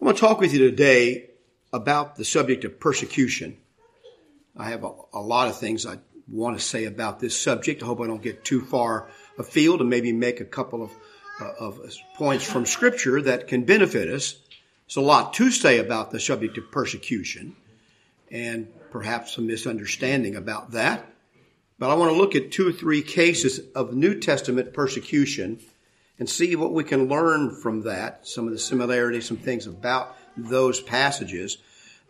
I want to talk with you today about the subject of persecution. I have a, a, lot of things I want to say about this subject. I hope I don't get too far afield and maybe make a couple of, uh, of points from scripture that can benefit us. There's a lot to say about the subject of persecution and perhaps some misunderstanding about that. But I want to look at two or three cases of New Testament persecution and see what we can learn from that, some of the similarities, some things about those passages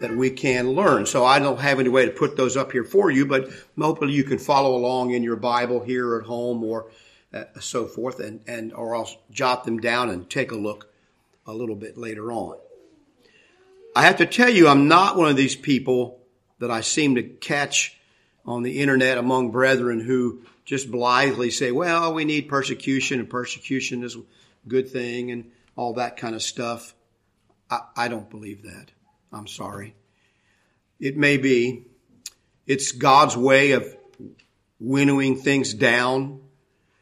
that we can learn. So I don't have any way to put those up here for you, but hopefully you can follow along in your Bible here at home or uh, so forth, and, and or I'll jot them down and take a look a little bit later on. I have to tell you, I'm not one of these people that I seem to catch on the internet among brethren who just blithely say, well, we need persecution and persecution is a good thing and all that kind of stuff. I, I don't believe that. I'm sorry. It may be. It's God's way of winnowing things down.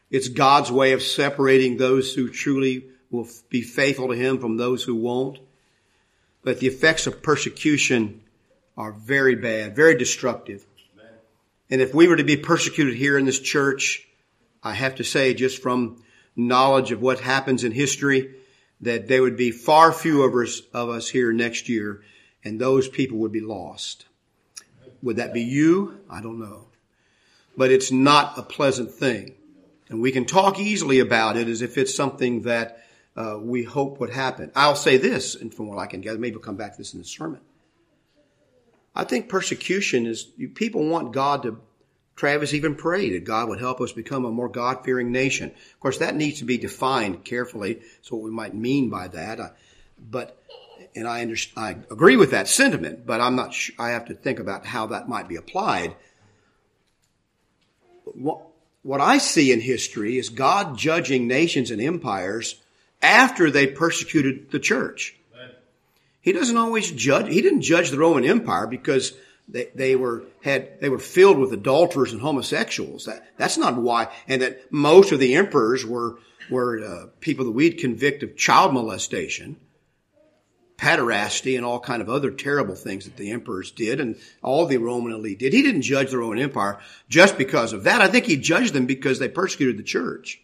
It's God's way of separating those who truly will be faithful to Him from those who won't. But the effects of persecution are very bad, very destructive. And if we were to be persecuted here in this church, I have to say, just from knowledge of what happens in history, that there would be far fewer of us, of us here next year, and those people would be lost. Would that be you? I don't know. But it's not a pleasant thing. And we can talk easily about it as if it's something that uh, we hope would happen. I'll say this, and from what I can gather, maybe we'll come back to this in the sermon. I think persecution is, people want God to, Travis even prayed that God would help us become a more God fearing nation. Of course, that needs to be defined carefully. So what we might mean by that. Uh, but, and I understand, I agree with that sentiment, but I'm not I have to think about how that might be applied. What, what I see in history is God judging nations and empires after they persecuted the church. He doesn't always judge. He didn't judge the Roman Empire because they, they were had they were filled with adulterers and homosexuals. That that's not why. And that most of the emperors were were uh, people that we'd convict of child molestation, pederasty, and all kind of other terrible things that the emperors did, and all the Roman elite did. He didn't judge the Roman Empire just because of that. I think he judged them because they persecuted the church.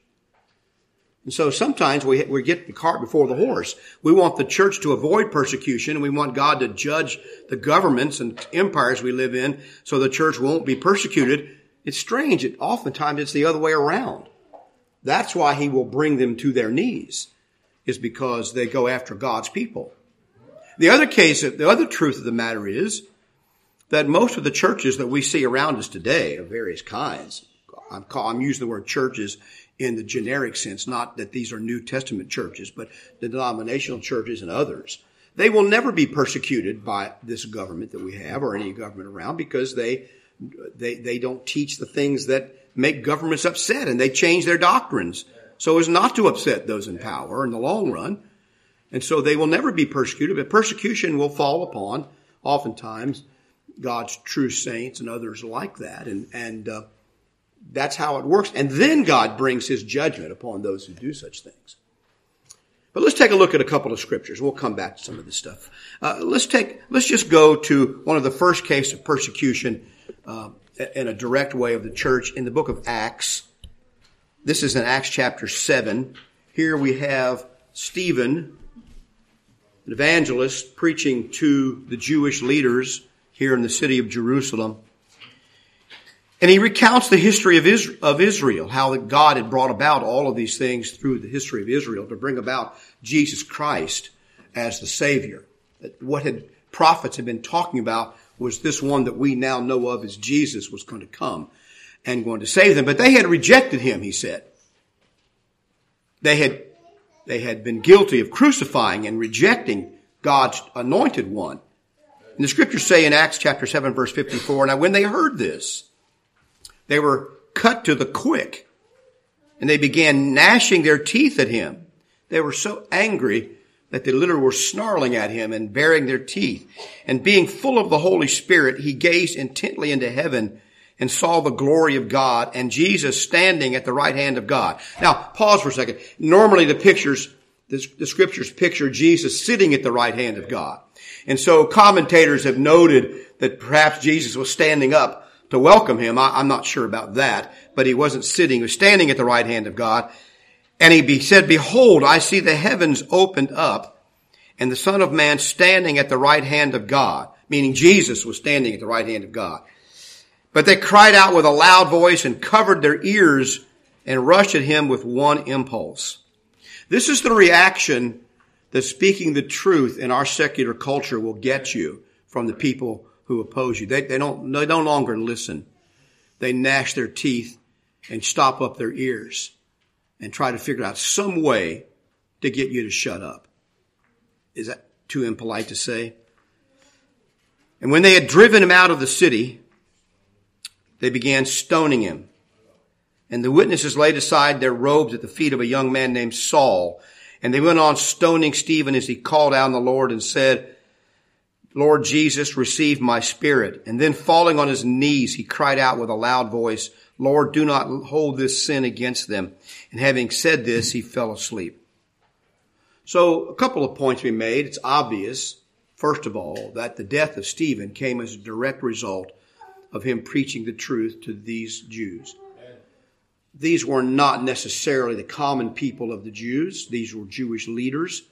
And so sometimes we, we get the cart before the horse. We want the church to avoid persecution and we want God to judge the governments and empires we live in so the church won't be persecuted. It's strange. It, oftentimes it's the other way around. That's why he will bring them to their knees is because they go after God's people. The other case, the other truth of the matter is that most of the churches that we see around us today of various kinds, I'm, call, I'm using the word churches in the generic sense, not that these are New Testament churches, but the denominational churches and others. They will never be persecuted by this government that we have or any government around because they, they, they don't teach the things that make governments upset and they change their doctrines so as not to upset those in power in the long run. And so they will never be persecuted, but persecution will fall upon oftentimes God's true saints and others like that. And, and, uh, that's how it works. And then God brings his judgment upon those who do such things. But let's take a look at a couple of scriptures. We'll come back to some of this stuff. Uh, let's take, let's just go to one of the first cases of persecution uh, in a direct way of the church in the book of Acts. This is in Acts chapter 7. Here we have Stephen, an evangelist, preaching to the Jewish leaders here in the city of Jerusalem. And he recounts the history of Israel, how God had brought about all of these things through the history of Israel to bring about Jesus Christ as the Savior. What had prophets had been talking about was this one that we now know of as Jesus was going to come and going to save them. But they had rejected him, he said. They had, they had been guilty of crucifying and rejecting God's anointed one. And the scriptures say in Acts chapter 7 verse 54, now when they heard this, they were cut to the quick and they began gnashing their teeth at him. They were so angry that they literally were snarling at him and baring their teeth. And being full of the Holy Spirit, he gazed intently into heaven and saw the glory of God and Jesus standing at the right hand of God. Now, pause for a second. Normally the pictures the, scriptures picture Jesus sitting at the right hand of God. And so commentators have noted that perhaps Jesus was standing up to welcome him. I, am not sure about that, but he wasn't sitting, he was standing at the right hand of God. And he be, said, behold, I see the heavens opened up and the son of man standing at the right hand of God, meaning Jesus was standing at the right hand of God. But they cried out with a loud voice and covered their ears and rushed at him with one impulse. This is the reaction that speaking the truth in our secular culture will get you from the people who oppose you. They, they don't, they no longer listen. They gnash their teeth and stop up their ears and try to figure out some way to get you to shut up. Is that too impolite to say? And when they had driven him out of the city, they began stoning him. And the witnesses laid aside their robes at the feet of a young man named Saul. And they went on stoning Stephen as he called out on the Lord and said, Lord Jesus, receive my spirit. And then falling on his knees, he cried out with a loud voice, Lord, do not hold this sin against them. And having said this, he fell asleep. So a couple of points we made. It's obvious, first of all, that the death of Stephen came as a direct result of him preaching the truth to these Jews these were not necessarily the common people of the Jews. These were Jewish leaders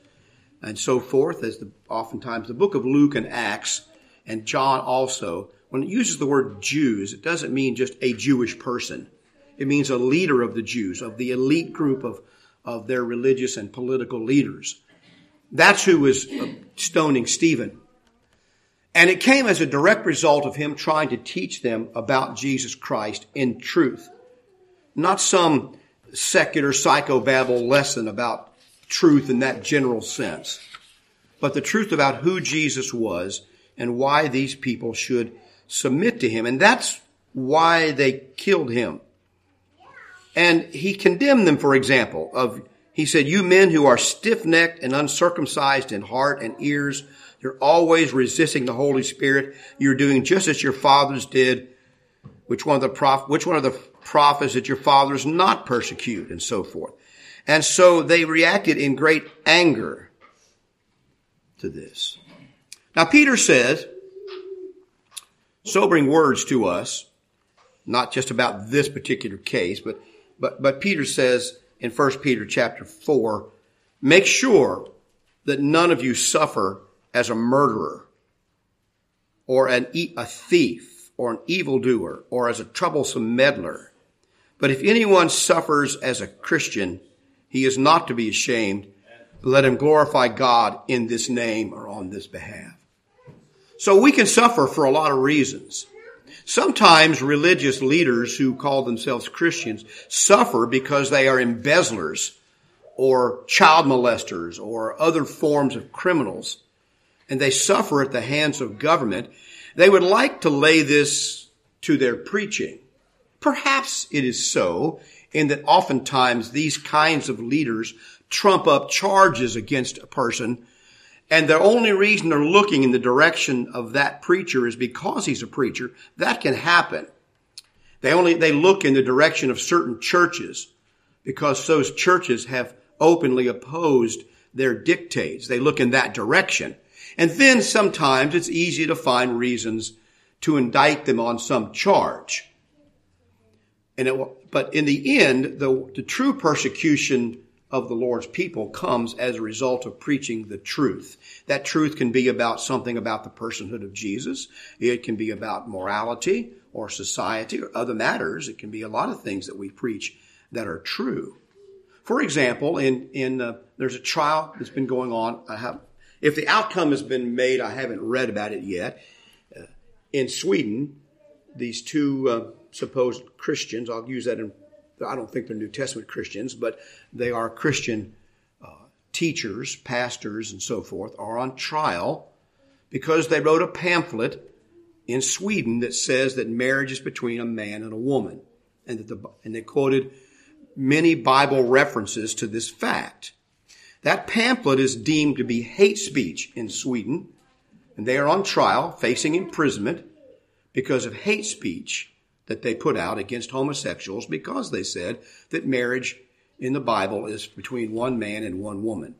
and so forth, as the, oftentimes the book of Luke and Acts and John also, when it uses the word Jews, it doesn't mean just a Jewish person. It means a leader of the Jews, of the elite group of, of their religious and political leaders. That's who was uh, stoning Stephen. And it came as a direct result of him trying to teach them about Jesus Christ in truth. Not some secular psychobabble lesson about truth in that general sense, but the truth about who Jesus was and why these people should submit to him. And that's why they killed him. And he condemned them, for example, of, he said, you men who are stiff-necked and uncircumcised in heart and ears, you're always resisting the Holy Spirit. You're doing just as your fathers did. Which one of the prof, which one of the prophets that your fathers not persecute and so forth. And so they reacted in great anger to this. Now Peter says, sobering words to us, not just about this particular case, but, but, but Peter says in 1 Peter chapter 4, make sure that none of you suffer as a murderer or an, a thief or an evildoer or as a troublesome meddler but if anyone suffers as a Christian, he is not to be ashamed. Let him glorify God in this name or on this behalf. So we can suffer for a lot of reasons. Sometimes religious leaders who call themselves Christians suffer because they are embezzlers or child molesters or other forms of criminals. And they suffer at the hands of government. They would like to lay this to their preaching. Perhaps it is so in that oftentimes these kinds of leaders trump up charges against a person and the only reason they're looking in the direction of that preacher is because he's a preacher. That can happen. They only, they look in the direction of certain churches because those churches have openly opposed their dictates. They look in that direction. And then sometimes it's easy to find reasons to indict them on some charge. And it, but in the end, the, the true persecution of the Lord's people comes as a result of preaching the truth. That truth can be about something about the personhood of Jesus. It can be about morality or society or other matters. It can be a lot of things that we preach that are true. For example, in, in, uh, there's a trial that's been going on. I have, if the outcome has been made, I haven't read about it yet. Uh, in Sweden, these two, uh, supposed Christians. I'll use that in, I don't think they're New Testament Christians, but they are Christian uh, teachers, pastors, and so forth, are on trial because they wrote a pamphlet in Sweden that says that marriage is between a man and a woman. And, that the, and they quoted many Bible references to this fact. That pamphlet is deemed to be hate speech in Sweden, and they are on trial, facing imprisonment because of hate speech that they put out against homosexuals because they said that marriage in the Bible is between one man and one woman.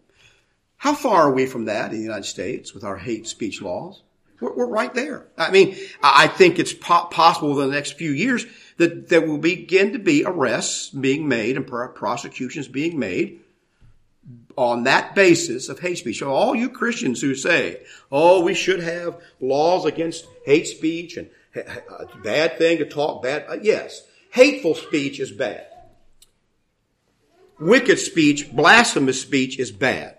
How far are we from that in the United States with our hate speech laws? We're, we're right there. I mean, I think it's po- possible in the next few years that there will begin to be arrests being made and prosecutions being made on that basis of hate speech. So all you Christians who say, oh, we should have laws against hate speech and a bad thing to talk bad. Uh, yes, hateful speech is bad. Wicked speech, blasphemous speech is bad.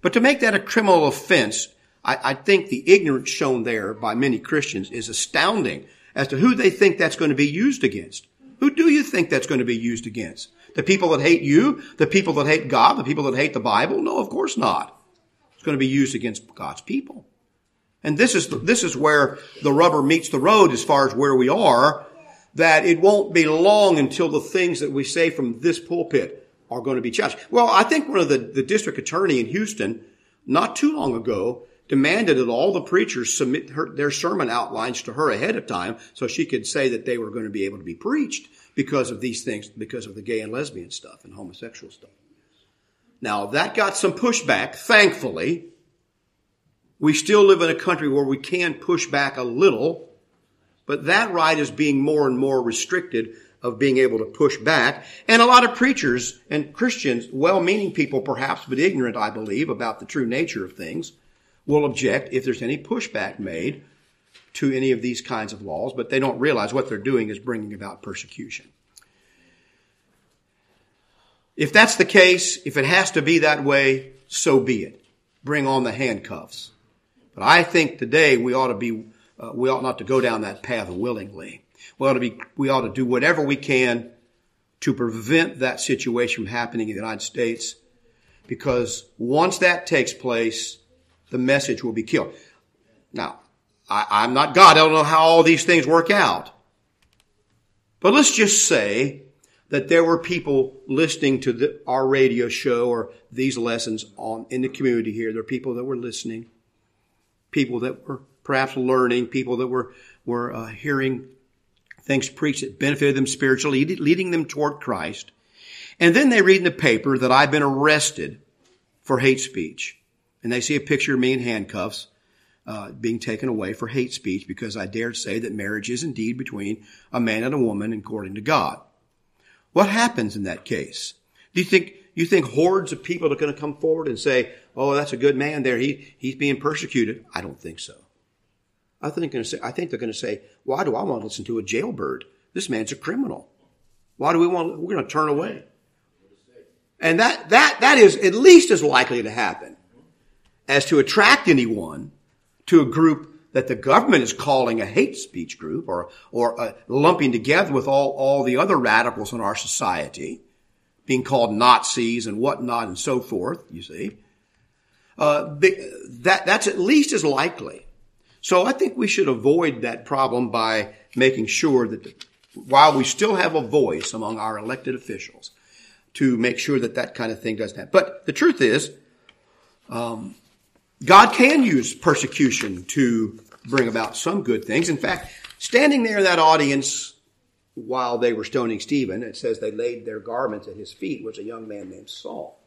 But to make that a criminal offense, I, I think the ignorance shown there by many Christians is astounding as to who they think that's going to be used against. Who do you think that's going to be used against? The people that hate you? The people that hate God? The people that hate the Bible? No, of course not. It's going to be used against God's people. And this is, this is where the rubber meets the road as far as where we are, that it won't be long until the things that we say from this pulpit are going to be challenged. Well, I think one of the, the district attorney in Houston, not too long ago, demanded that all the preachers submit her, their sermon outlines to her ahead of time so she could say that they were going to be able to be preached because of these things, because of the gay and lesbian stuff and homosexual stuff. Now that got some pushback, thankfully. We still live in a country where we can push back a little, but that right is being more and more restricted of being able to push back. And a lot of preachers and Christians, well-meaning people perhaps, but ignorant, I believe, about the true nature of things, will object if there's any pushback made to any of these kinds of laws, but they don't realize what they're doing is bringing about persecution. If that's the case, if it has to be that way, so be it. Bring on the handcuffs. But I think today we ought to be, uh, we ought not to go down that path willingly. We ought to be, we ought to do whatever we can to prevent that situation from happening in the United States because once that takes place, the message will be killed. Now, I, am not God. I don't know how all these things work out. But let's just say that there were people listening to the, our radio show or these lessons on in the community here. There are people that were listening, people that were perhaps learning, people that were were uh, hearing things preached that benefited them spiritually, leading them toward Christ. And then they read in the paper that I've been arrested for hate speech and they see a picture of me in handcuffs uh, being taken away for hate speech because I dared say that marriage is indeed between a man and a woman according to God. What happens in that case? Do you think you think hordes of people are going to come forward and say, "Oh, that's a good man there. He he's being persecuted"? I don't think so. I think say. I think they're going to say, "Why do I want to listen to a jailbird? This man's a criminal. Why do we want? We're going to turn away." And that that that is at least as likely to happen as to attract anyone to a group that the government is calling a hate speech group or, or uh, lumping together with all, all the other radicals in our society, being called Nazis and whatnot and so forth, you see. Uh, that, that's at least as likely. So I think we should avoid that problem by making sure that while we still have a voice among our elected officials to make sure that that kind of thing doesn't happen. But the truth is, um, God can use persecution to bring about some good things. In fact, standing there in that audience while they were stoning Stephen, it says they laid their garments at his feet, was a young man named Saul.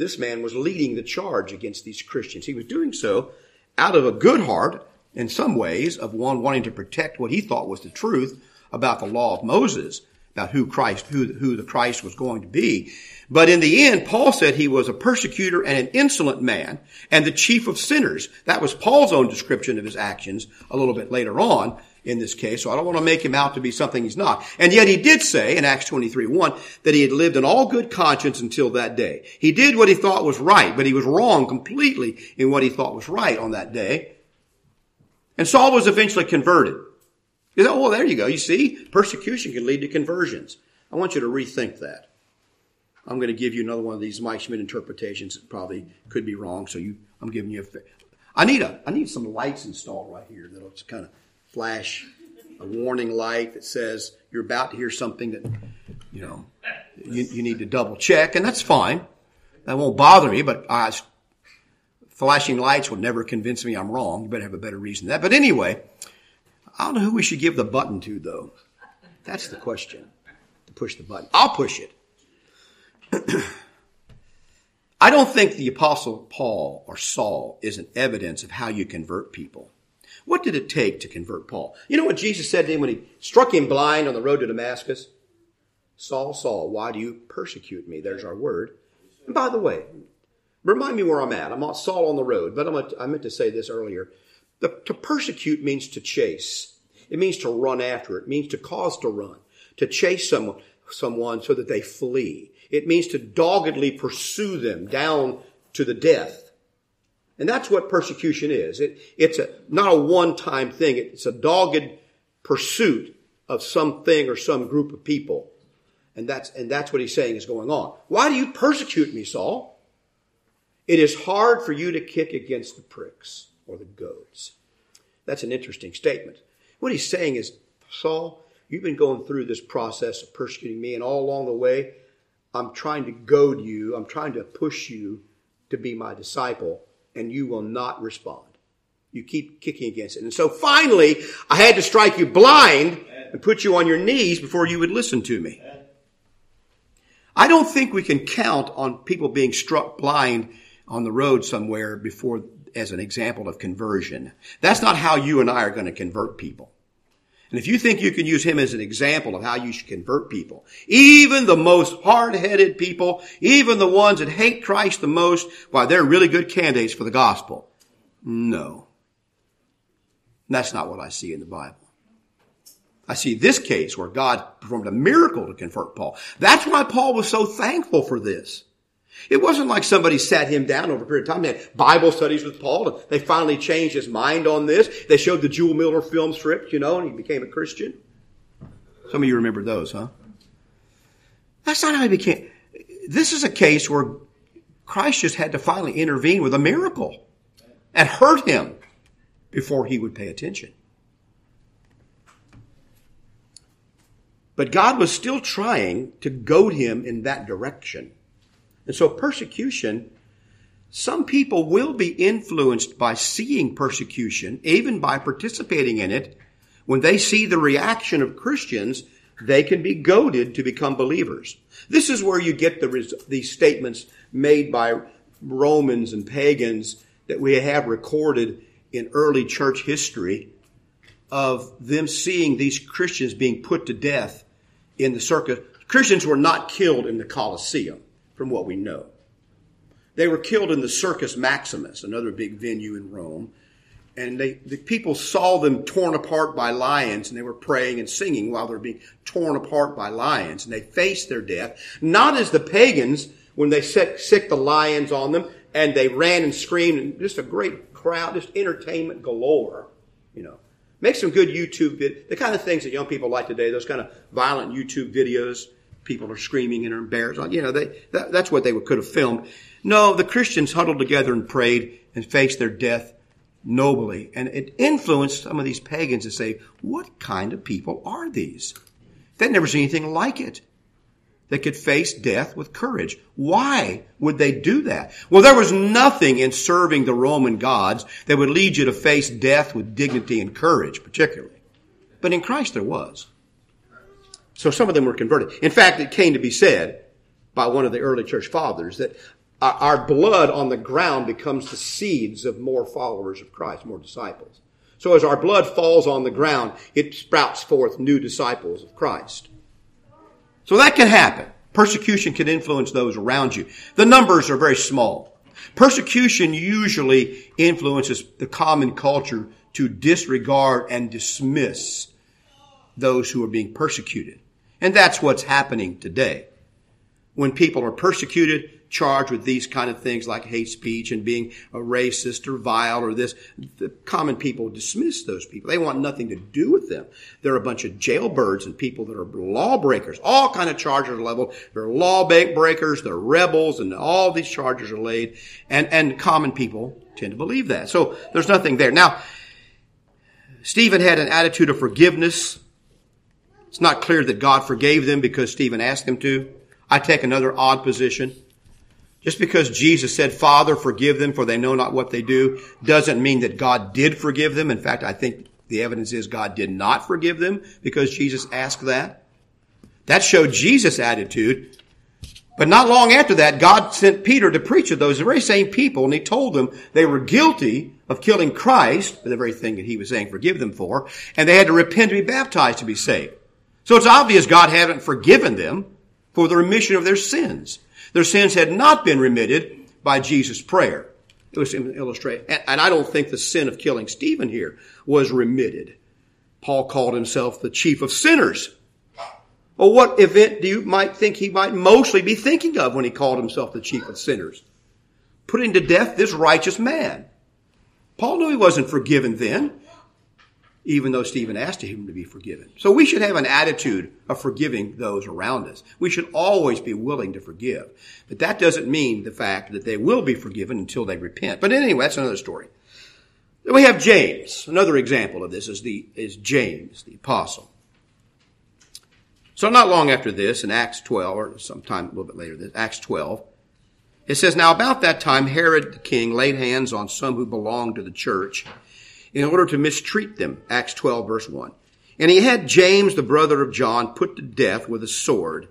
This man was leading the charge against these Christians. He was doing so out of a good heart, in some ways, of one wanting to protect what he thought was the truth about the law of Moses, about who Christ, who, who the Christ was going to be. But in the end, Paul said he was a persecutor and an insolent man and the chief of sinners. That was Paul's own description of his actions a little bit later on in this case. So I don't want to make him out to be something he's not. And yet he did say in Acts 23, 1 that he had lived in all good conscience until that day. He did what he thought was right, but he was wrong completely in what he thought was right on that day. And Saul was eventually converted. You know, oh, well, there you go. You see, persecution can lead to conversions. I want you to rethink that. I'm going to give you another one of these Mike Schmidt interpretations that probably could be wrong. So you, I'm giving you a. I need a. I need some lights installed right here that'll kind of flash a warning light that says you're about to hear something that, you know, you, you need to double check, and that's fine. That won't bother me, but uh, flashing lights will never convince me I'm wrong. You better have a better reason than that. But anyway, I don't know who we should give the button to, though. That's the question. To push the button. I'll push it. I don't think the apostle Paul or Saul is an evidence of how you convert people. What did it take to convert Paul? You know what Jesus said to him when he struck him blind on the road to Damascus? Saul, Saul, why do you persecute me? There's our word. And by the way, remind me where I'm at. I'm on Saul on the road, but I'm, I meant to say this earlier. The, to persecute means to chase. It means to run after. It means to cause to run, to chase someone, someone so that they flee. It means to doggedly pursue them down to the death. And that's what persecution is. It, it's a, not a one-time thing. It's a dogged pursuit of something or some group of people. And that's, and that's what he's saying is going on. Why do you persecute me, Saul? It is hard for you to kick against the pricks or the goads. That's an interesting statement. What he's saying is, Saul, you've been going through this process of persecuting me, and all along the way, I'm trying to goad you, I'm trying to push you to be my disciple, and you will not respond. You keep kicking against it. And so finally, I had to strike you blind and put you on your knees before you would listen to me. I don't think we can count on people being struck blind on the road somewhere before as an example of conversion. That's not how you and I are going to convert people. And if you think you can use him as an example of how you should convert people, even the most hard-headed people, even the ones that hate Christ the most, why they're really good candidates for the gospel. No. That's not what I see in the Bible. I see this case where God performed a miracle to convert Paul. That's why Paul was so thankful for this. It wasn't like somebody sat him down over a period of time. They had Bible studies with Paul. And they finally changed his mind on this. They showed the Jule Miller film strip, you know, and he became a Christian. Some of you remember those, huh? That's not how he became. This is a case where Christ just had to finally intervene with a miracle and hurt him before he would pay attention. But God was still trying to goad him in that direction. And so persecution, some people will be influenced by seeing persecution, even by participating in it. When they see the reaction of Christians, they can be goaded to become believers. This is where you get the, these statements made by Romans and pagans that we have recorded in early church history of them seeing these Christians being put to death in the circus. Christians were not killed in the Colosseum from what we know. They were killed in the Circus Maximus, another big venue in Rome. And they, the people saw them torn apart by lions and they were praying and singing while they were being torn apart by lions. And they faced their death, not as the pagans when they set, sic the lions on them and they ran and screamed and just a great crowd, just entertainment galore, you know. Make some good YouTube vid, the kind of things that young people like today, those kind of violent YouTube videos people are screaming and are embarrassed. You know, they, that, that's what they could have filmed. No, the Christians huddled together and prayed and faced their death nobly. And it influenced some of these pagans to say, what kind of people are these? They'd never seen anything like it. They could face death with courage. Why would they do that? Well, there was nothing in serving the Roman gods that would lead you to face death with dignity and courage, particularly. But in Christ there was. So some of them were converted. In fact, it came to be said by one of the early church fathers that our blood on the ground becomes the seeds of more followers of Christ, more disciples. So as our blood falls on the ground, it sprouts forth new disciples of Christ. So that can happen. Persecution can influence those around you. The numbers are very small. Persecution usually influences the common culture to disregard and dismiss those who are being persecuted. And that's what's happening today. When people are persecuted, charged with these kind of things like hate speech and being a racist or vile or this, the common people dismiss those people. They want nothing to do with them. They're a bunch of jailbirds and people that are lawbreakers. All kind of charges are leveled. They're lawbreakers, they're rebels, and all these charges are laid. And, and common people tend to believe that. So there's nothing there. Now, Stephen had an attitude of forgiveness it's not clear that God forgave them because Stephen asked them to. I take another odd position. Just because Jesus said, Father, forgive them for they know not what they do, doesn't mean that God did forgive them. In fact, I think the evidence is God did not forgive them because Jesus asked that. That showed Jesus' attitude. But not long after that, God sent Peter to preach to those very same people, and he told them they were guilty of killing Christ, the very thing that he was saying forgive them for, and they had to repent to be baptized to be saved. So it's obvious God hadn't forgiven them for the remission of their sins. Their sins had not been remitted by Jesus' prayer. It was illustrated. And I don't think the sin of killing Stephen here was remitted. Paul called himself the chief of sinners. Well, what event do you might think he might mostly be thinking of when he called himself the chief of sinners? Putting to death this righteous man. Paul knew he wasn't forgiven then, even though Stephen asked him to be forgiven. So we should have an attitude of forgiving those around us. We should always be willing to forgive. But that doesn't mean the fact that they will be forgiven until they repent. But anyway, that's another story. Then we have James. Another example of this is the, is James, the apostle. So not long after this, in Acts 12, or sometime a little bit later, this, Acts 12, it says, Now about that time Herod the king laid hands on some who belonged to the church in order to mistreat them. Acts 12 verse 1. And he had James, the brother of John, put to death with a sword.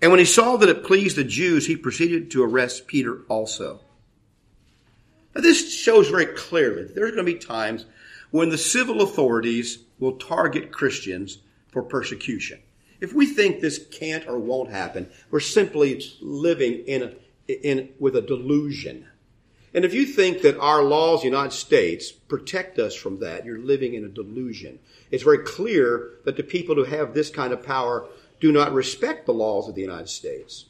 And when he saw that it pleased the Jews, he proceeded to arrest Peter also. Now this shows very clearly that there's going to be times when the civil authorities will target Christians for persecution. If we think this can't or won't happen, we're simply living in a, in, with a delusion. And if you think that our laws, United States, protect us from that, you're living in a delusion. It's very clear that the people who have this kind of power do not respect the laws of the United States.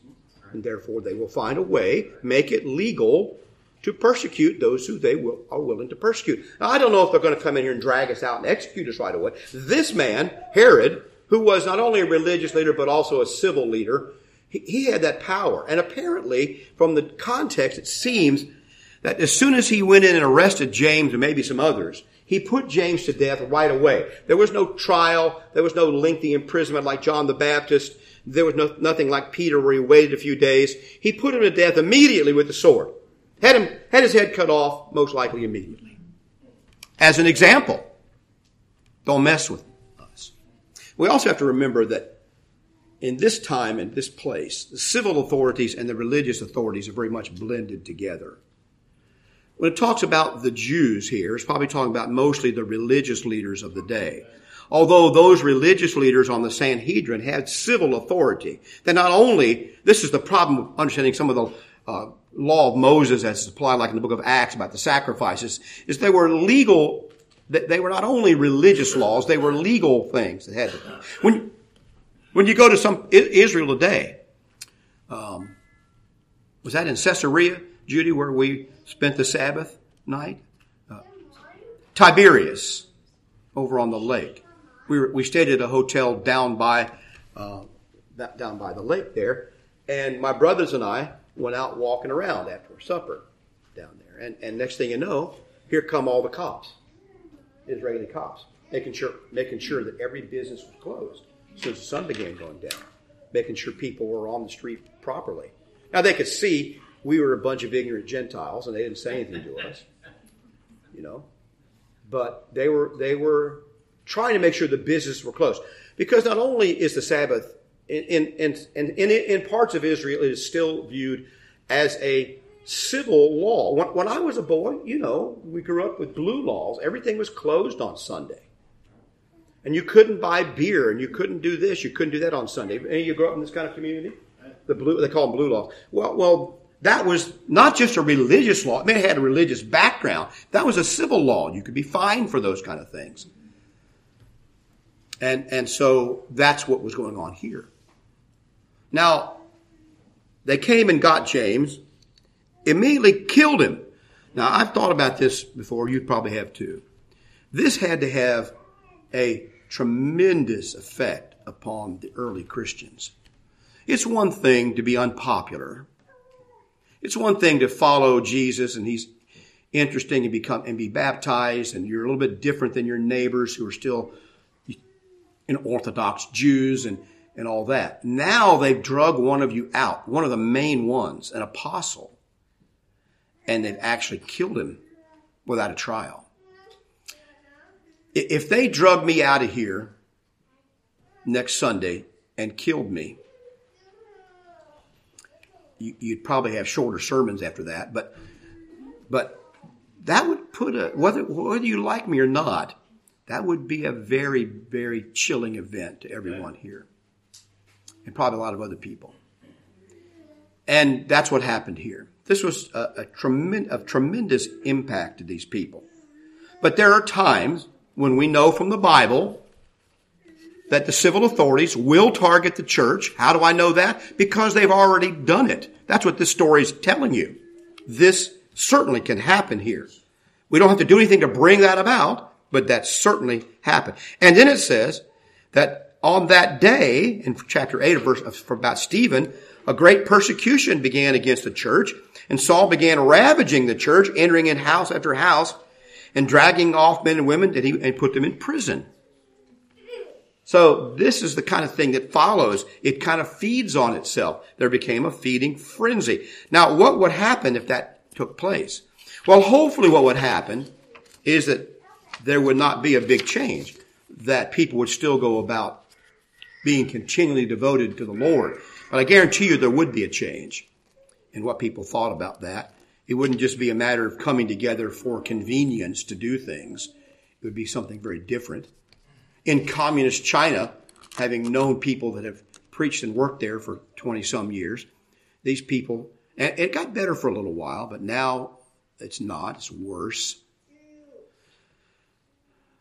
And therefore, they will find a way, make it legal to persecute those who they will, are willing to persecute. Now, I don't know if they're going to come in here and drag us out and execute us right away. This man, Herod, who was not only a religious leader, but also a civil leader, he, he had that power. And apparently, from the context, it seems that as soon as he went in and arrested James and maybe some others, he put James to death right away. There was no trial. There was no lengthy imprisonment like John the Baptist. There was no, nothing like Peter where he waited a few days. He put him to death immediately with the sword. Had him, had his head cut off, most likely immediately. As an example, don't mess with us. we also have to remember that in this time and this place, the civil authorities and the religious authorities are very much blended together. When it talks about the Jews here, it's probably talking about mostly the religious leaders of the day. Although those religious leaders on the Sanhedrin had civil authority, that not only, this is the problem of understanding some of the uh, law of Moses as applied like in the book of Acts about the sacrifices, is they were legal they were not only religious laws, they were legal things that had to be. When, when you go to some Israel today, um, was that in Caesarea, Judy, where we spent the Sabbath night? Uh, Tiberias, over on the lake. We, were, we stayed at a hotel down by uh, down by the lake there, and my brothers and I went out walking around after supper down there. And, and next thing you know, here come all the cops Israeli cops, making sure making sure that every business was closed since the sun began going down, making sure people were on the street properly. Now they could see we were a bunch of ignorant Gentiles, and they didn't say anything to us, you know. But they were they were trying to make sure the businesses were closed because not only is the Sabbath in in in, in, in parts of Israel it is still viewed as a civil law. When, when, I was a boy, you know, we grew up with blue laws. Everything was closed on Sunday. And you couldn't buy beer and you couldn't do this, you couldn't do that on Sunday. And you grew up in this kind of community? The blue, they call them blue laws. Well, well, that was not just a religious law. I mean, it had a religious background. That was a civil law. You could be fined for those kind of things. And, and so that's what was going on here. Now, they came and got James immediately killed him. Now, I've thought about this before. You probably have too. This had to have a tremendous effect upon the early Christians. It's one thing to be unpopular. It's one thing to follow Jesus and he's interesting and become and be baptized and you're a little bit different than your neighbors who are still in Orthodox Jews and, and all that. Now they've drug one of you out, one of the main ones, an apostle and they've actually killed him without a trial. If they drug me out of here next Sunday and killed me, you, would probably have shorter sermons after that. But, but that would put a, whether, whether you like me or not, that would be a very, very chilling event to everyone here. And probably a lot of other people. And that's what happened here. This was a, a tremendous, of tremendous impact to these people. But there are times when we know from the Bible that the civil authorities will target the church. How do I know that? Because they've already done it. That's what this story is telling you. This certainly can happen here. We don't have to do anything to bring that about, but that certainly happened. And then it says that on that day, in chapter 8 of verse about Stephen, a great persecution began against the church, and Saul began ravaging the church, entering in house after house, and dragging off men and women and, he, and put them in prison. So this is the kind of thing that follows. It kind of feeds on itself. There became a feeding frenzy. Now, what would happen if that took place? Well, hopefully what would happen is that there would not be a big change, that people would still go about being continually devoted to the Lord. But I guarantee you there would be a change in what people thought about that. It wouldn't just be a matter of coming together for convenience to do things. It would be something very different in communist China, having known people that have preached and worked there for 20 some years, these people, and it got better for a little while, but now it's not, it's worse.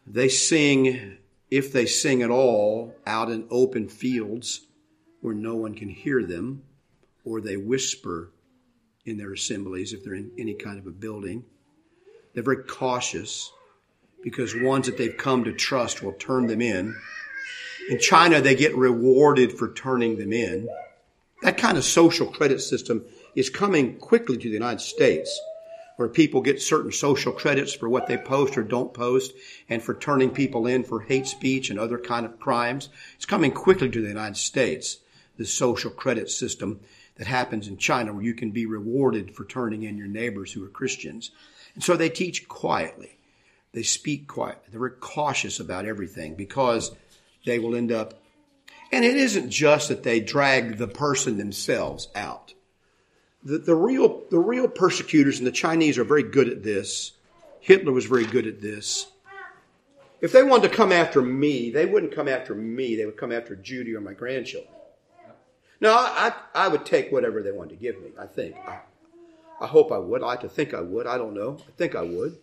They sing, if they sing at all, out in open fields where no one can hear them, or they whisper in their assemblies if they're in any kind of a building. They're very cautious because ones that they've come to trust will turn them in. In China, they get rewarded for turning them in. That kind of social credit system is coming quickly to the United States, where people get certain social credits for what they post or don't post, and for turning people in for hate speech and other kind of crimes. It's coming quickly to the United States, the social credit system that happens in China, where you can be rewarded for turning in your neighbors who are Christians. And so they teach quietly. They speak quietly. They're cautious about everything because they will end up. And it isn't just that they drag the person themselves out. The, the real, the real persecutors, and the Chinese are very good at this. Hitler was very good at this. If they wanted to come after me, they wouldn't come after me. They would come after Judy or my grandchildren. Now, I, I, I would take whatever they wanted to give me, I think. I, I hope I would. I like to think I would. I don't know. I think I would.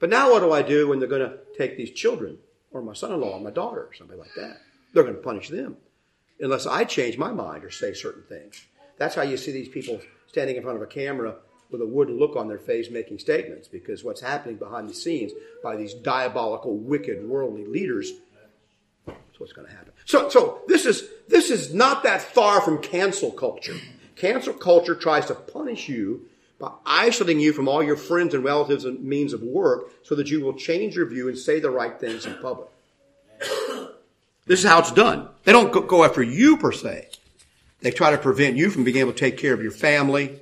But now what do I do when they're going to take these children or my son-in-law or my daughter or somebody like that? They're going to punish them unless I change my mind or say certain things. That's how you see these people standing in front of a camera with a wooden look on their face making statements because what's happening behind the scenes by these diabolical, wicked, worldly leaders, that's what's going to happen. So, so this is, this is not that far from cancel culture. Cancel culture tries to punish you by isolating you from all your friends and relatives and means of work so that you will change your view and say the right things in public. This is how it's done. They don't go after you per se. They try to prevent you from being able to take care of your family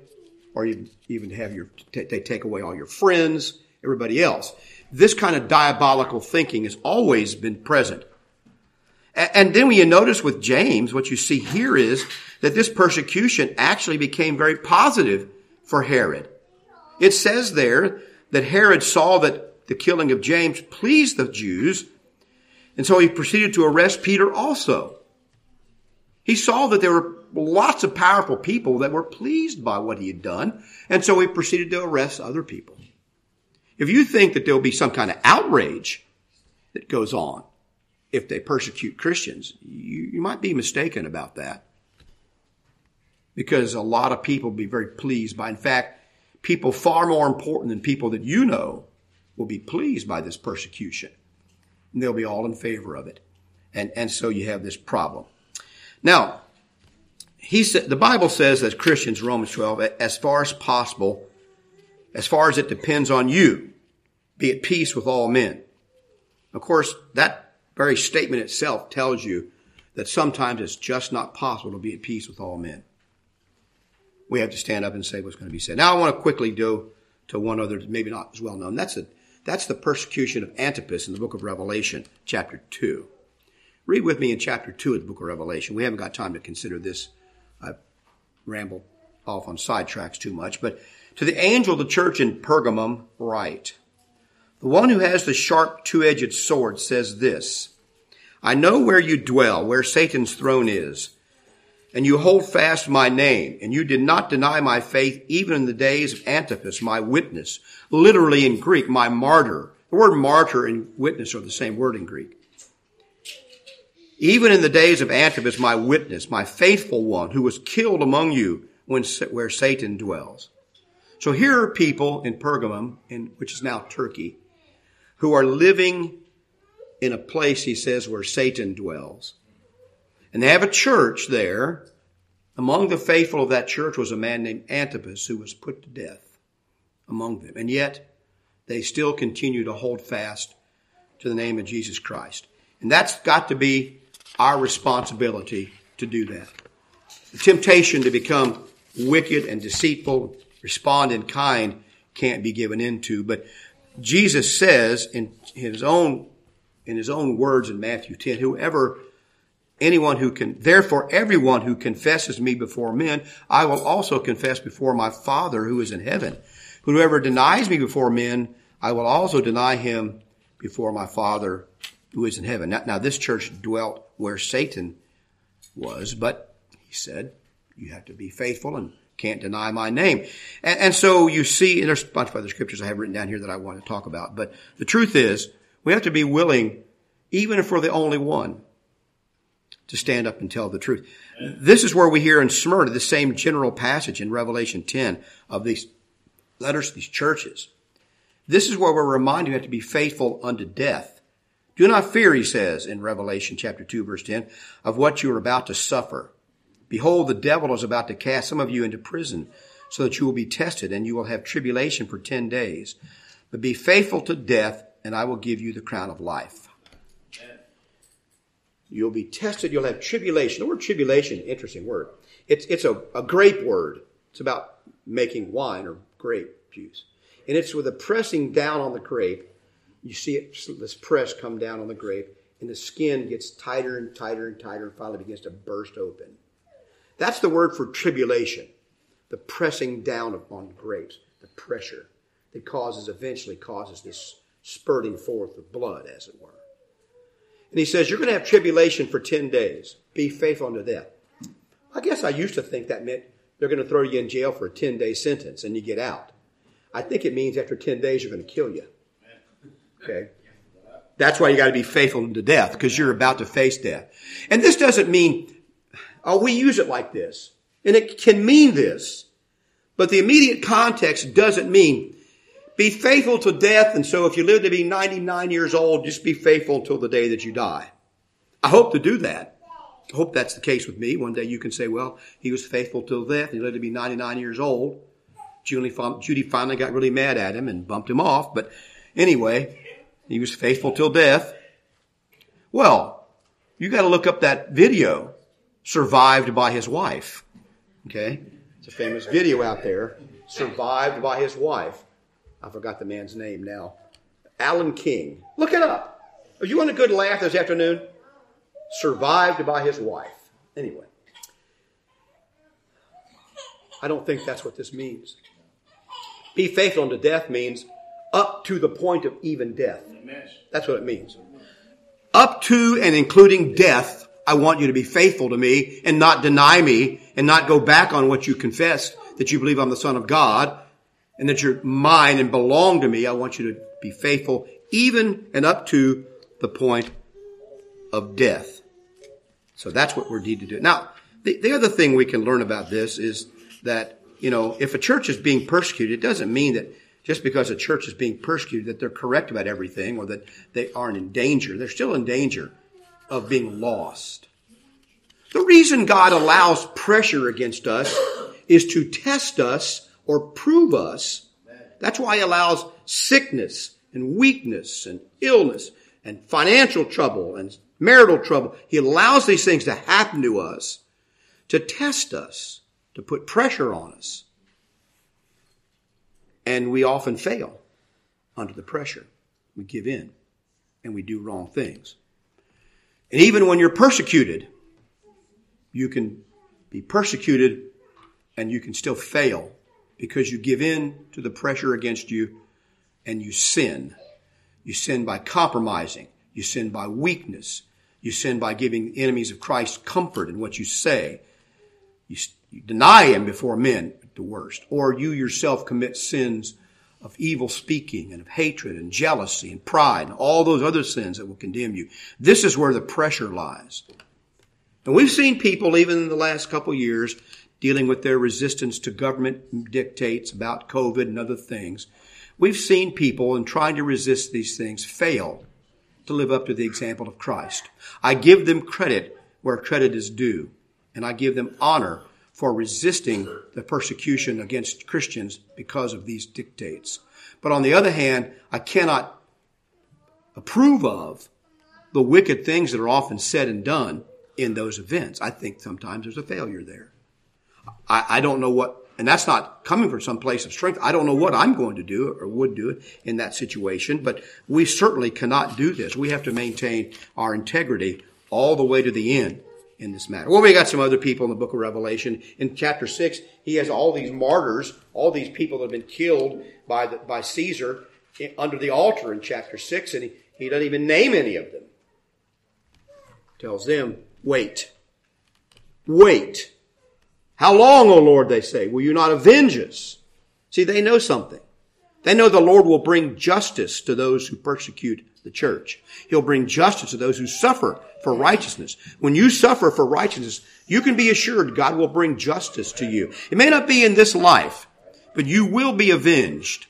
or even have your, they take away all your friends, everybody else. This kind of diabolical thinking has always been present. And then when you notice with James, what you see here is that this persecution actually became very positive for Herod. It says there that Herod saw that the killing of James pleased the Jews, and so he proceeded to arrest Peter also. He saw that there were lots of powerful people that were pleased by what he had done, and so he proceeded to arrest other people. If you think that there will be some kind of outrage that goes on if they persecute Christians, you, you might be mistaken about that because a lot of people will be very pleased by. In fact, people far more important than people that you know will be pleased by this persecution. And they'll be all in favor of it. And, and so you have this problem. Now, he said, the Bible says that Christians, Romans 12, as far as possible, as far as it depends on you, be at peace with all men. Of course, that very statement itself tells you that sometimes it's just not possible to be at peace with all men we have to stand up and say what's going to be said. Now I want to quickly go to one other, maybe not as well known. That's the, that's the persecution of Antipas in the book of Revelation, chapter 2. Read with me in chapter 2 of the book of Revelation. We haven't got time to consider this. I ramble off on sidetracks too much, but to the angel of the church in Pergamum, write. The one who has the sharp two-edged sword says this, I know where you dwell, where Satan's throne is, and you hold fast my name, and you did not deny my faith even in the days of Antipas, my witness, literally in Greek, my martyr. The word martyr and witness are the same word in Greek. Even in the days of Antipas, my witness, my faithful one, who was killed among you when, where Satan dwells. So here are people in Pergamum, in, which is now Turkey, who are living in a place, he says, where Satan dwells. And they have a church there. Among the faithful of that church was a man named Antipas who was put to death among them. And yet they still continue to hold fast to the name of Jesus Christ. And that's got to be our responsibility to do that. The temptation to become wicked and deceitful, respond in kind, can't be given into. But Jesus says in his own in his own words in Matthew 10, whoever anyone who can, therefore everyone who confesses me before men, I will also confess before my Father who is in heaven. Whoever denies me before men, I will also deny him before my Father who is in heaven. Now, now this church dwelt where Satan was, but he said, you have to be faithful and can't deny my name. And, and so you see, there's a bunch of other scriptures I have written down here that I want to talk about, but the truth is, we have to be willing, even if we're the only one, to stand up and tell the truth. This is where we hear in Smyrna the same general passage in Revelation 10 of these letters to these churches. This is where we're reminded have to be faithful unto death. Do not fear, he says in Revelation chapter 2 verse 10, of what you are about to suffer. Behold, the devil is about to cast some of you into prison so that you will be tested and you will have tribulation for 10 days. But be faithful to death and I will give you the crown of life. You'll be tested. You'll have tribulation. The word tribulation, interesting word. It's, it's a, a grape word. It's about making wine or grape juice. And it's with a pressing down on the grape. You see it, this press come down on the grape, and the skin gets tighter and tighter and tighter and finally begins to burst open. That's the word for tribulation. The pressing down upon grapes, the pressure that causes, eventually causes this spurting forth of blood, as it were. And he says, You're going to have tribulation for 10 days. Be faithful unto death. I guess I used to think that meant they're going to throw you in jail for a 10 day sentence and you get out. I think it means after 10 days you're going to kill you. Okay? That's why you got to be faithful unto death because you're about to face death. And this doesn't mean, oh, we use it like this. And it can mean this. But the immediate context doesn't mean be faithful to death, and so if you live to be 99 years old, just be faithful until the day that you die. I hope to do that. I hope that's the case with me. One day you can say, well, he was faithful till death, he lived to be 99 years old. Judy, finally got really mad at him and bumped him off, but anyway, he was faithful till death. Well, you gotta look up that video, Survived by His Wife. Okay? It's a famous video out there. Survived by His Wife. I forgot the man's name now. Alan King. Look it up. Are you on a good laugh this afternoon? Survived by his wife. Anyway. I don't think that's what this means. Be faithful unto death means up to the point of even death. That's what it means. Up to and including death, I want you to be faithful to me and not deny me and not go back on what you confessed that you believe I'm the Son of God and that you're mine and belong to me. I want you to be faithful even and up to the point of death. So that's what we're need to do. Now, the, the other thing we can learn about this is that, you know, if a church is being persecuted, it doesn't mean that just because a church is being persecuted that they're correct about everything or that they aren't in danger. They're still in danger of being lost. The reason God allows pressure against us is to test us or prove us. That's why he allows sickness and weakness and illness and financial trouble and marital trouble. He allows these things to happen to us to test us, to put pressure on us. And we often fail under the pressure. We give in and we do wrong things. And even when you're persecuted, you can be persecuted and you can still fail because you give in to the pressure against you and you sin. You sin by compromising. You sin by weakness. You sin by giving enemies of Christ comfort in what you say. You, you deny him before men, the worst. Or you yourself commit sins of evil speaking and of hatred and jealousy and pride and all those other sins that will condemn you. This is where the pressure lies. And we've seen people, even in the last couple years, dealing with their resistance to government dictates about COVID and other things. We've seen people in trying to resist these things fail to live up to the example of Christ. I give them credit where credit is due, and I give them honor for resisting the persecution against Christians because of these dictates. But on the other hand, I cannot approve of the wicked things that are often said and done in those events. I think sometimes there's a failure there. I, I don't know what, and that's not coming from some place of strength. I don't know what I'm going to do or would do in that situation, but we certainly cannot do this. We have to maintain our integrity all the way to the end in this matter. Well, we got some other people in the book of Revelation. In chapter 6, he has all these martyrs, all these people that have been killed by, the, by Caesar under the altar in chapter 6, and he, he doesn't even name any of them. Tells them, wait. Wait. How long, O Lord, they say, will you not avenge us? See, they know something. They know the Lord will bring justice to those who persecute the church. He'll bring justice to those who suffer for righteousness. When you suffer for righteousness, you can be assured God will bring justice to you. It may not be in this life, but you will be avenged.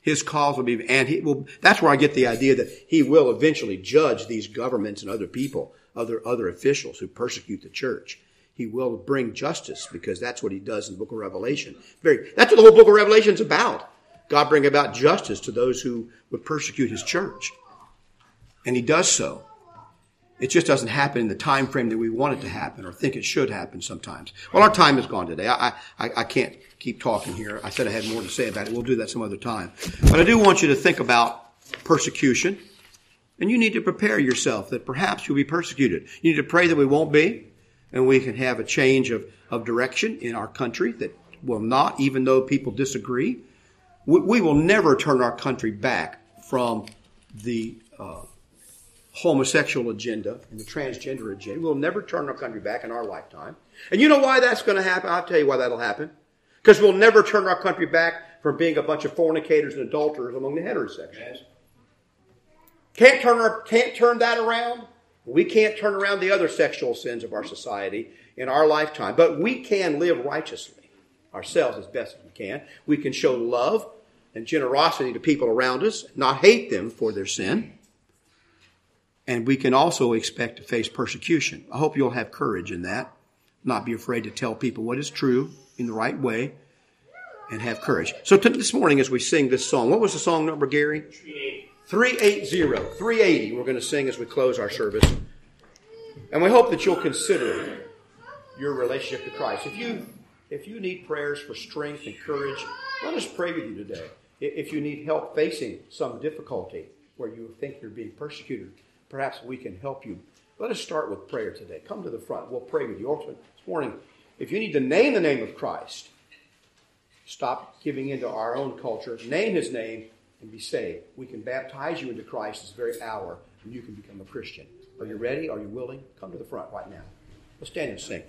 His cause will be, and he will, that's where I get the idea that he will eventually judge these governments and other people, other, other officials who persecute the church. He will bring justice because that's what he does in the book of Revelation. Very, that's what the whole book of Revelation is about. God bring about justice to those who would persecute his church. And he does so. It just doesn't happen in the time frame that we want it to happen or think it should happen sometimes. Well, our time is gone today. I, I, I can't keep talking here. I said I had more to say about it. We'll do that some other time. But I do want you to think about persecution. And you need to prepare yourself that perhaps you'll be persecuted. You need to pray that we won't be, and we can have a change of, of direction in our country that will not, even though people disagree. We, we will never turn our country back from the uh, homosexual agenda and the transgender agenda. We'll never turn our country back in our lifetime. And you know why that's going to happen? I'll tell you why that'll happen. Because we'll never turn our country back from being a bunch of fornicators and adulterers among the heterosexuals. Can't turn our, can't turn that around. We can't turn around the other sexual sins of our society in our lifetime, but we can live righteously ourselves as best as we can. We can show love and generosity to people around us, not hate them for their sin and we can also expect to face persecution. I hope you'll have courage in that, not be afraid to tell people what is true in the right way, and have courage. So this morning, as we sing this song, what was the song number, Gary? 380. 380. We're going to sing as we close our service. And we hope that you'll consider your relationship to Christ. If you if you need prayers for strength and courage, let us pray with you today. If you need help facing some difficulty where you think you're being persecuted, perhaps we can help you. Let us start with prayer today. Come to the front. We'll pray with you. Also, this morning, if you need to name the name of Christ, stop giving into our own culture, name his name, and be saved. We can baptize you into Christ this very hour, and you can become a Christian. Are you ready? Are you willing? Come to the front right now. Let's stand and sing.